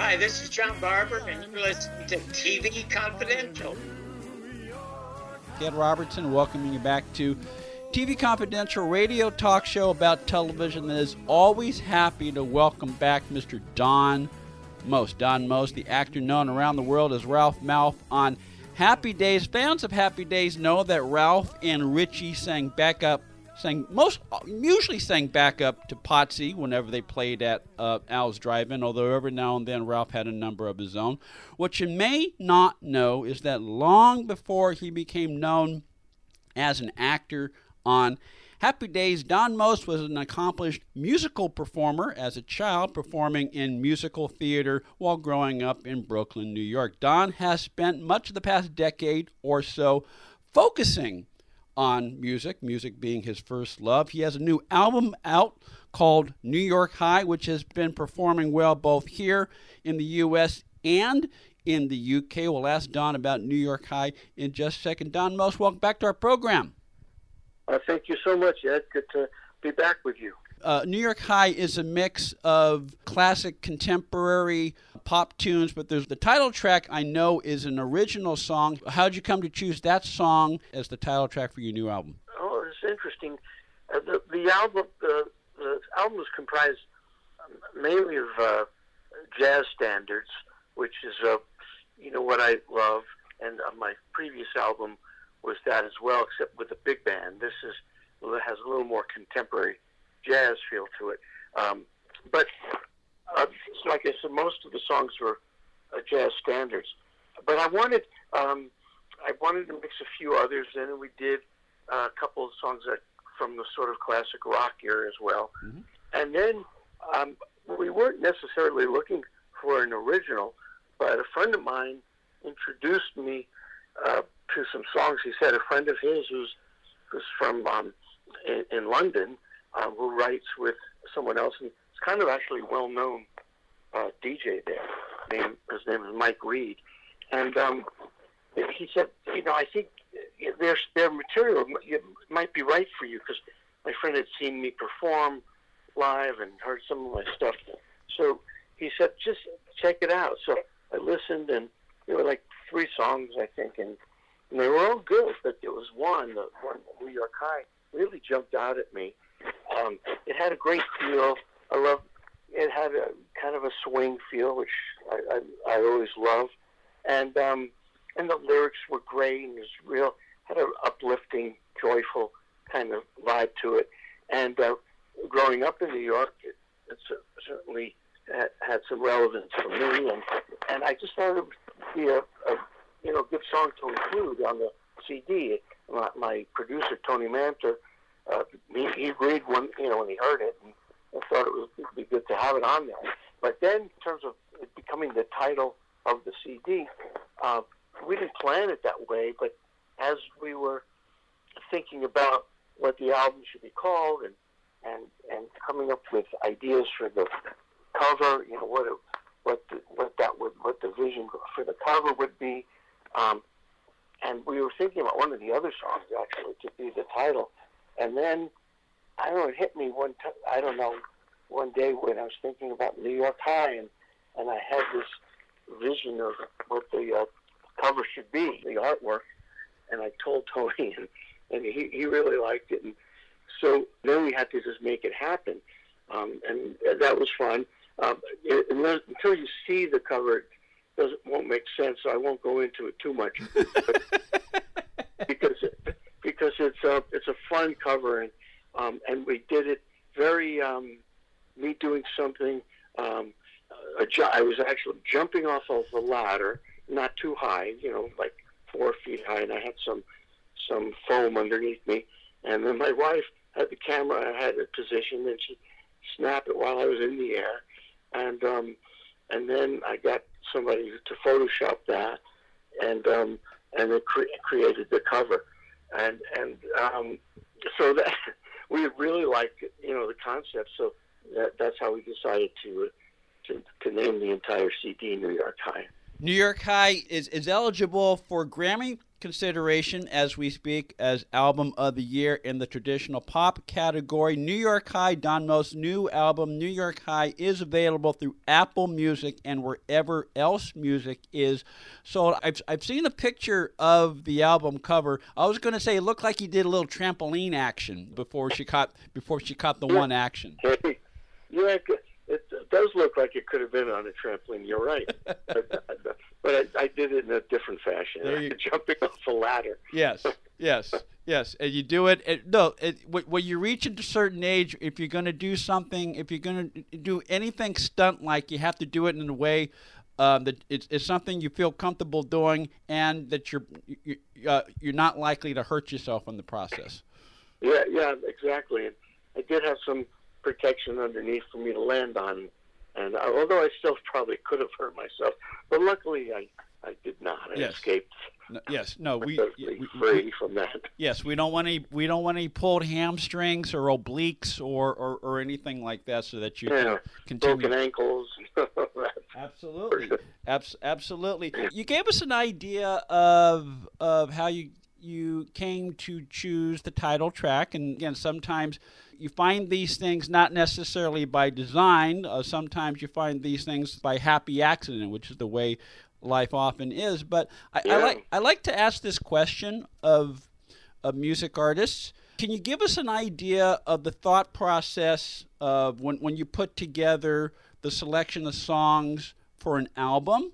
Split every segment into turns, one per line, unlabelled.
Hi, this is John Barber, and you're listening to TV Confidential.
Ed Robertson welcoming you back to TV Confidential radio talk show about television that is always happy to welcome back Mr. Don Most. Don Most, the actor known around the world as Ralph Malph on Happy Days. Fans of Happy Days know that Ralph and Richie sang backup sang most usually sang back up to Potsy whenever they played at uh, Al's Drive-In. Although every now and then Ralph had a number of his own. What you may not know is that long before he became known as an actor on Happy Days, Don Most was an accomplished musical performer as a child, performing in musical theater while growing up in Brooklyn, New York. Don has spent much of the past decade or so focusing on music, music being his first love. He has a new album out called New York High, which has been performing well both here in the U.S. and in the UK. We'll ask Don about New York High in just a second. Don Most, welcome back to our program.
Uh, thank you so much, Ed. Good to be back with you.
Uh, New York High is a mix of classic contemporary pop tunes, but there's the title track I know is an original song. How'd you come to choose that song as the title track for your new album?
Oh, it's interesting. Uh, the, the album uh, the album is comprised um, mainly of uh, jazz standards, which is uh, you know what I love, and uh, my previous album was that as well, except with a big band. This is has a little more contemporary jazz feel to it. Um, but uh, like I said, most of the songs were uh, jazz standards. But I wanted um, I wanted to mix a few others in, and we did uh, a couple of songs that from the sort of classic rock era as well. Mm-hmm. And then um, we weren't necessarily looking for an original, but a friend of mine introduced me uh, to some songs. He said a friend of his who's who's from um, in, in London, um, who writes with someone else, and it's kind of actually well known uh, DJ there. Name, his name is Mike Read, and um, he said, you know, I think their their material might be right for you because my friend had seen me perform live and heard some of my stuff. So he said, just check it out. So I listened, and there were like three songs, I think, and, and they were all good. But there was one, the one New York High, really jumped out at me. Um, it had a great feel. I love. It had a kind of a swing feel, which I, I, I always love, and um, and the lyrics were great and it was real. Had an uplifting, joyful kind of vibe to it. And uh, growing up in New York, it, it certainly had, some relevance for me, and and I just thought it would be a, a you know good song to include on the CD. My, my producer Tony Manter uh, he, he agreed when you know when he heard it, and I thought it would be good to have it on there. But then, in terms of it becoming the title of the CD, uh, we didn't plan it that way. But as we were thinking about what the album should be called, and and and coming up with ideas for the cover, you know what it, what the, what that would what the vision for the cover would be. Um, and we were thinking about one of the other songs actually to be the title. And then I don't know, it hit me one time. I don't know, one day when I was thinking about New York High, and and I had this vision of what the uh, cover should be, the artwork, and I told Tony, and, and he he really liked it, and so then we had to just make it happen, um, and that was fun. Um, it, until you see the cover, it doesn't won't make sense. So I won't go into it too much because because it's a it's a fun cover and um, and we did it very um, me doing something. Um, ju- I was actually jumping off of a ladder, not too high, you know, like four feet high, and I had some some foam underneath me. And then my wife had the camera, I had it positioned, and she snapped it while I was in the air. And um, and then I got somebody to Photoshop that, and um, and it cre- created the cover. And and um, so that we really liked you know the concept. So that that's how we decided to to, to name the entire CD New York High.
New York High is, is eligible for Grammy consideration as we speak as album of the year in the traditional pop category. New York High, Don Most's new album, New York High, is available through Apple Music and wherever else music is sold. I've, I've seen a picture of the album cover. I was going to say it looked like he did a little trampoline action before she caught before she caught the one action.
It does look like it could have been on a trampoline. You're right, but, but I, I, did it in a different fashion, you, jumping off a ladder.
Yes, yes, yes. And you do it. it no, it, when you reach a certain age, if you're going to do something, if you're going to do anything stunt like, you have to do it in a way um, that it's, it's, something you feel comfortable doing, and that you're you, uh, you're not likely to hurt yourself in the process.
Yeah, yeah, exactly. I did have some protection underneath for me to land on. And uh, although I still probably could have hurt myself, but luckily I, I did not. I yes. escaped.
No, yes, no, we, we
free we, from that.
Yes, we don't want any we don't want any pulled hamstrings or obliques or, or, or anything like that, so that you
yeah,
can
continue. broken ankles.
absolutely, Abs- absolutely. You gave us an idea of of how you you came to choose the title track, and again, sometimes you find these things not necessarily by design. Uh, sometimes you find these things by happy accident, which is the way life often is. But I, yeah. I like I like to ask this question of of music artists. Can you give us an idea of the thought process of when, when you put together the selection of songs for an album,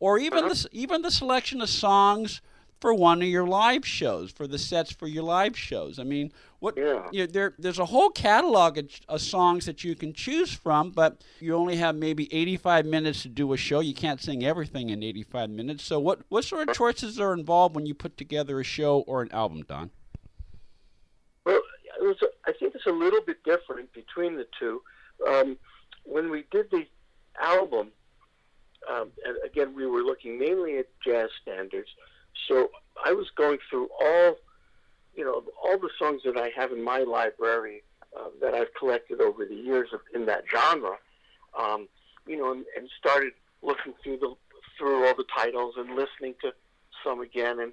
or even uh-huh. the even the selection of songs for one of your live shows, for the sets for your live shows. I mean, what
yeah.
you know, there there's a whole catalog of, of, songs that you can choose from, but you only have maybe 85 minutes to do a show. You can't sing everything in 85 minutes. So what what sort of choices are involved when you put together a show or an album, Don?
Well, it was, I think it's a little bit different between the two. Um, when we did the album, um, and again, we were looking mainly at jazz standards so I was going through all, you know, all the songs that I have in my library uh, that I've collected over the years of, in that genre, um, you know, and, and started looking through the through all the titles and listening to some again, and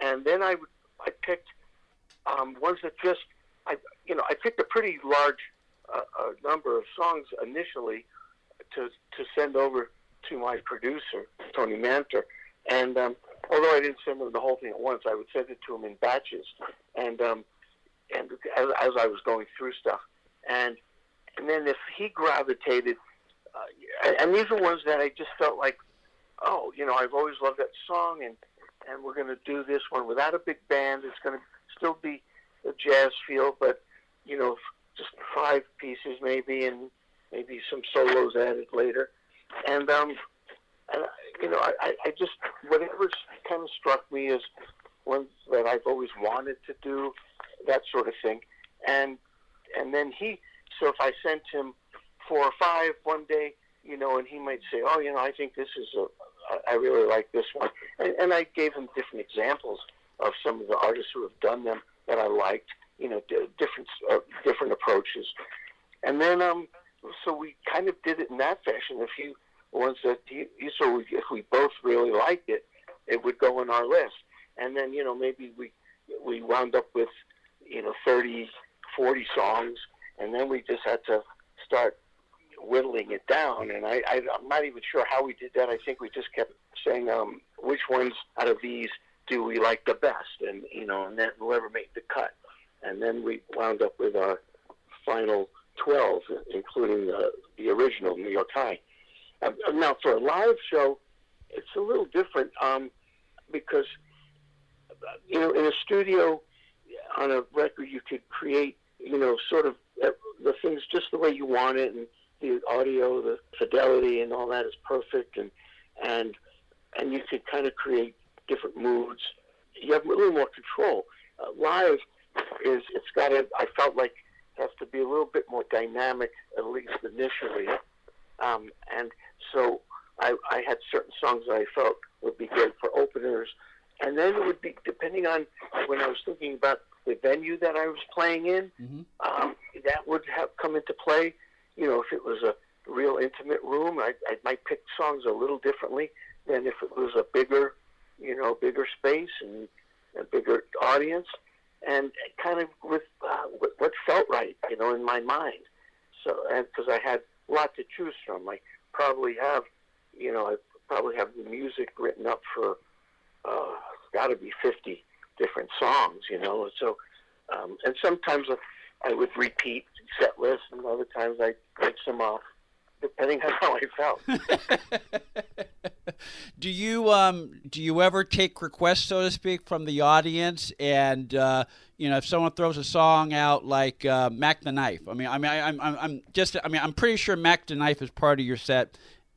and then I I picked um, ones that just I you know I picked a pretty large uh, uh, number of songs initially to to send over to my producer Tony Manter, and um, although I didn't send him the whole thing at once, I would send it to him in batches, and um, and as, as I was going through stuff, and and then if he gravitated, uh, and these are ones that I just felt like, oh, you know, I've always loved that song, and and we're going to do this one without a big band. It's going to still be a jazz feel, but you know, just five pieces maybe, and maybe some solos added later, and um, and you know, I, I just whatever kind of struck me as ones that I've always wanted to do, that sort of thing, and and then he. So if I sent him four or five one day, you know, and he might say, "Oh, you know, I think this is a, I really like this one," and, and I gave him different examples of some of the artists who have done them that I liked, you know, d- different uh, different approaches, and then um, so we kind of did it in that fashion. If you ones that you, so if we both really liked it, it would go in our list. And then you know maybe we we wound up with you know 30, 40 songs, and then we just had to start whittling it down. And I, I I'm not even sure how we did that. I think we just kept saying um, which ones out of these do we like the best, and you know, and then whoever made the cut. And then we wound up with our final 12, including the, the original New York High. Um, now, for a live show, it's a little different um, because, you know, in a studio on a record, you could create, you know, sort of uh, the things just the way you want it, and the audio, the fidelity, and all that is perfect, and and and you could kind of create different moods. You have a little more control. Uh, live is it's got to. I felt like has to be a little bit more dynamic, at least initially, um, and so I, I had certain songs that I felt would be great for openers, and then it would be depending on when I was thinking about the venue that I was playing in, mm-hmm. um, that would have come into play. You know, if it was a real intimate room, I, I might pick songs a little differently than if it was a bigger, you know, bigger space and a bigger audience, and kind of with uh, what felt right, you know, in my mind. So, because I had a lot to choose from, I probably have, you know, I probably have the music written up for, uh, got to be fifty different songs, you know. So, um, and sometimes I would repeat set lists, and other times I take some off, depending on how I felt.
do you um do you ever take requests, so to speak, from the audience? And uh, you know, if someone throws a song out like uh, "Mack the Knife," I mean, I mean, I, I'm I'm just, I mean, I'm pretty sure "Mack the Knife" is part of your set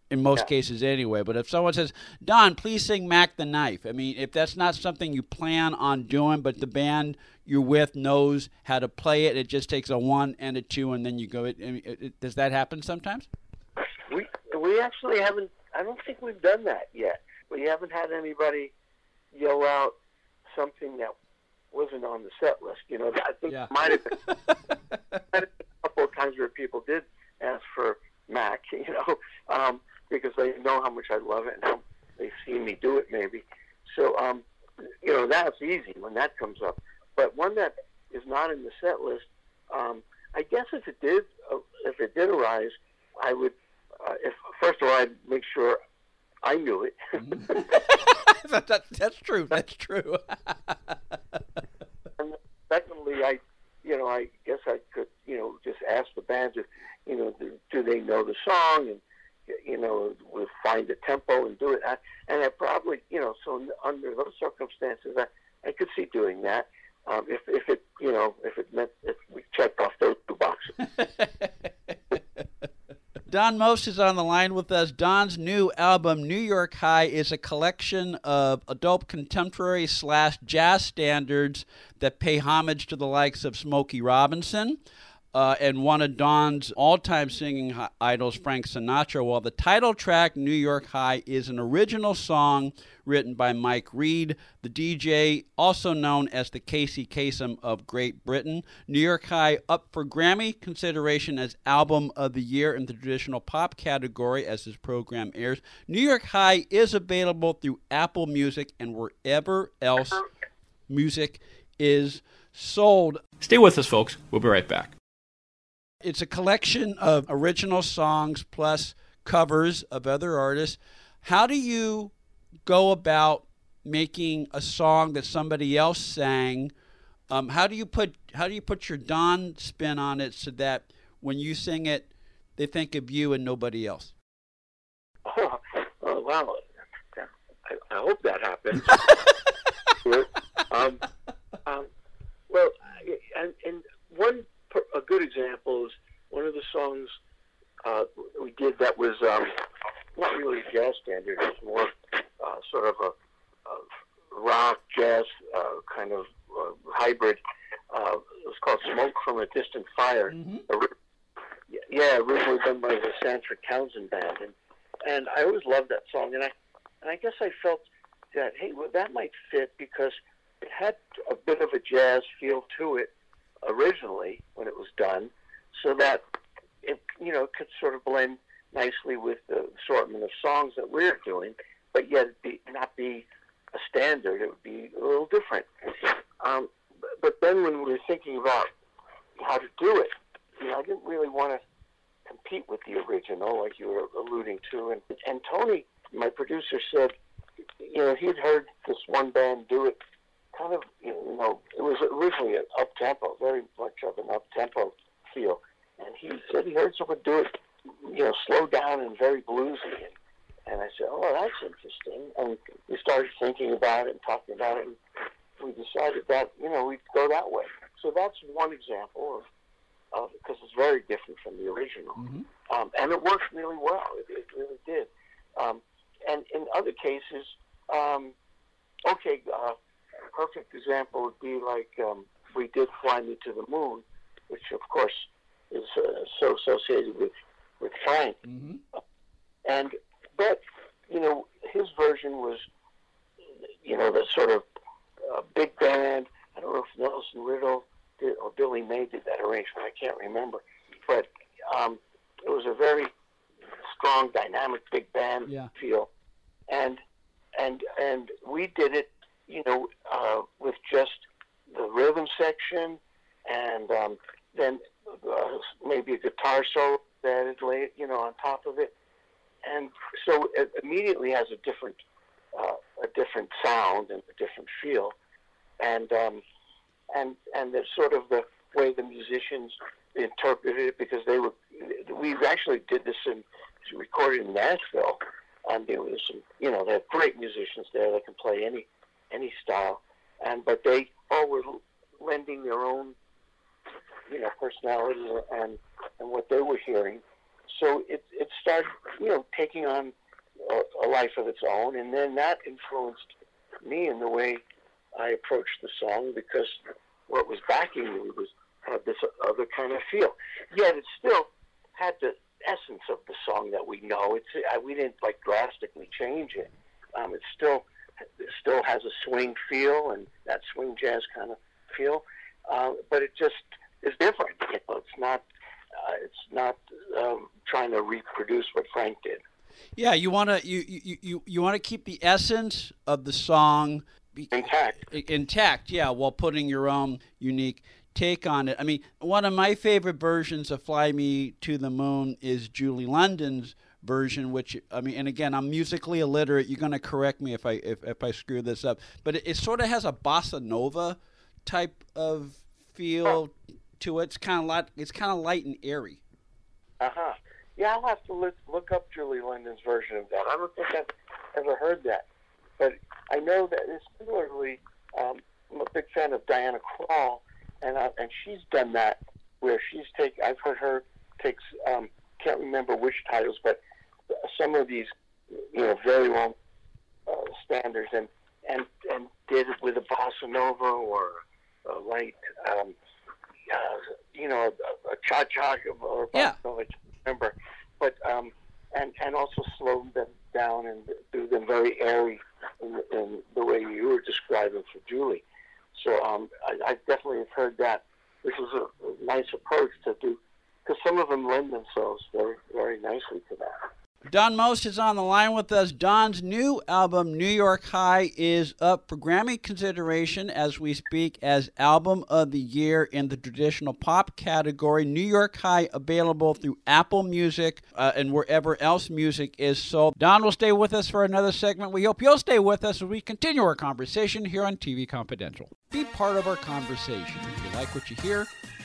in most yeah. cases anyway. But if someone says, Don, please sing Mack the Knife, I mean, if that's not something you plan on doing, but the band you're with knows how to play it, it just takes a one and a two, and then you go. It, it, it, does that happen sometimes?
We we actually haven't. I don't think we've done that yet. We haven't had anybody yell out something that wasn't on the set list. You know, I think yeah. might have been, might have been a couple of times where people did ask for Mack. You know, um, because they know how much I love it and how they've seen me do it maybe. So, um, you know, that's easy when that comes up. But one that is not in the set list, um, I guess if it did, uh, if it did arise, I would, uh, if first of all, I'd make sure I knew it.
that, that, that's true. That's true.
and secondly, I, you know, I guess I could, you know, just ask the band if, you know, do, do they know the song and you know, we'll find a tempo and do it. I, and I probably, you know, so under those circumstances, I, I could see doing that. Um, if, if it, you know, if it meant if we checked off those two boxes.
Don Most is on the line with us. Don's new album, New York High, is a collection of adult contemporary slash jazz standards that pay homage to the likes of Smokey Robinson uh, and one of Don's all time singing idols, Frank Sinatra. While the title track, New York High, is an original song written by Mike Read, the DJ, also known as the Casey Kasem of Great Britain. New York High up for Grammy consideration as Album of the Year in the traditional pop category as this program airs. New York High is available through Apple Music and wherever else music is sold.
Stay with us, folks. We'll be right back.
It's a collection of original songs plus covers of other artists. How do you go about making a song that somebody else sang? Um, how do you put how do you put your Don spin on it so that when you sing it, they think of you and nobody else?
Oh, oh wow! I, I hope that happens. um, um, well, and, and one a good example is one of the songs uh, we did that was um, not really a jazz standard. It was more uh, sort of a, a rock jazz uh, kind of uh, hybrid. Uh, it was called "Smoke from a Distant Fire." Mm-hmm. Yeah, originally done by the Sanford Townsend Band, and and I always loved that song. And I and I guess I felt that hey, well, that might fit because it had a bit of a jazz feel to it, originally when it was done, so that it you know could sort of blend nicely with the assortment of songs that we're doing, but yet be, not be a standard. It would be a little different. Um, but then when we were thinking about how to do it, you know, I didn't really want to compete with the original, like you were alluding to. And, and Tony, my producer, said, you know, he'd heard this one band do it kind of, you it was originally an up tempo, very much of an up tempo feel. and he said he heard someone do it, you know, slow down and very bluesy. And, and I said, oh, that's interesting. And we started thinking about it and talking about it, and we decided that you know we'd go that way. So that's one example of because it's very different from the original,
Mhm.
um, and it worked really well. It, it really did. Um, and in other cases, um, perfect example would be like um, we did "Fly Me to the Moon," which of course is uh, so associated with with Frank,
Mhm.
and but you know his version was you know the sort of uh, big band. I don't know if Nelson Riddle did, or Billy May did that arrangement. I can't remember, but um, it was a very strong, dynamic big band
Yeah.
feel, and and and we did it, you know, uh, with just the rhythm section, and um, then uh, maybe a guitar solo that is laid, you know, on top of it, and so it immediately has a different uh, a different sound and a different feel, and um, and and the sort of the way the musicians interpreted it because they were we actually did this in recorded in Nashville, and there was some you know they have great musicians there that can play any any style, and but they all were lending their own you know personality and and what they were hearing, so it it started you know taking on a, a life of its own, and then that influenced me in the way I approached the song because what was backing me was had this other kind of feel. Yet it still had the essence of the song that we know. It's we didn't like drastically change it. Um, it still still has a swing feel and that swing jazz kind of feel, uh, but it just is different. You know, it's not uh, it's not um, trying to reproduce what Frank did.
Yeah, you want to you you, you, you want to keep the essence of the song be-
Intact.
intact, yeah, while putting your own unique take on it. I mean, one of my favorite versions of "Fly Me to the Moon" is Julie London's version, which I mean, and again, I'm musically illiterate. You're going to correct me if I if, if I screw this up, but it, it sort of has a bossa nova type of feel to it. It's kind of light. It's kind of light and airy.
Uh huh. Yeah, I'll have to look look up Julie London's version of that. I don't think I've ever heard that, but I know that similarly. Um, I'm a big fan of Diana Krall, and uh, and she's done that where she's take. I've heard her takes. Um, can't remember which titles, but some of these, you know, very long uh, standards, and and and did it with a bossa nova or a light, um, uh, you know, a, a cha cha or a bossa
Yeah.
nova. Remember, but um, and and also slow them down and do them very airy in, in the way you were describing for Julie. So um, I, I definitely have heard that. This is a, a nice approach to do because some of them lend themselves very very nicely to that.
Don Most is on the line with us. Don's new album, New York High, is up for Grammy consideration as we speak as Album of the Year in the traditional pop category. New York High available through Apple Music uh, and wherever else music is sold. Don will stay with us for another segment. We hope you'll stay with us as we continue our conversation here on TV Confidential. Be part of our conversation. If you like what you hear,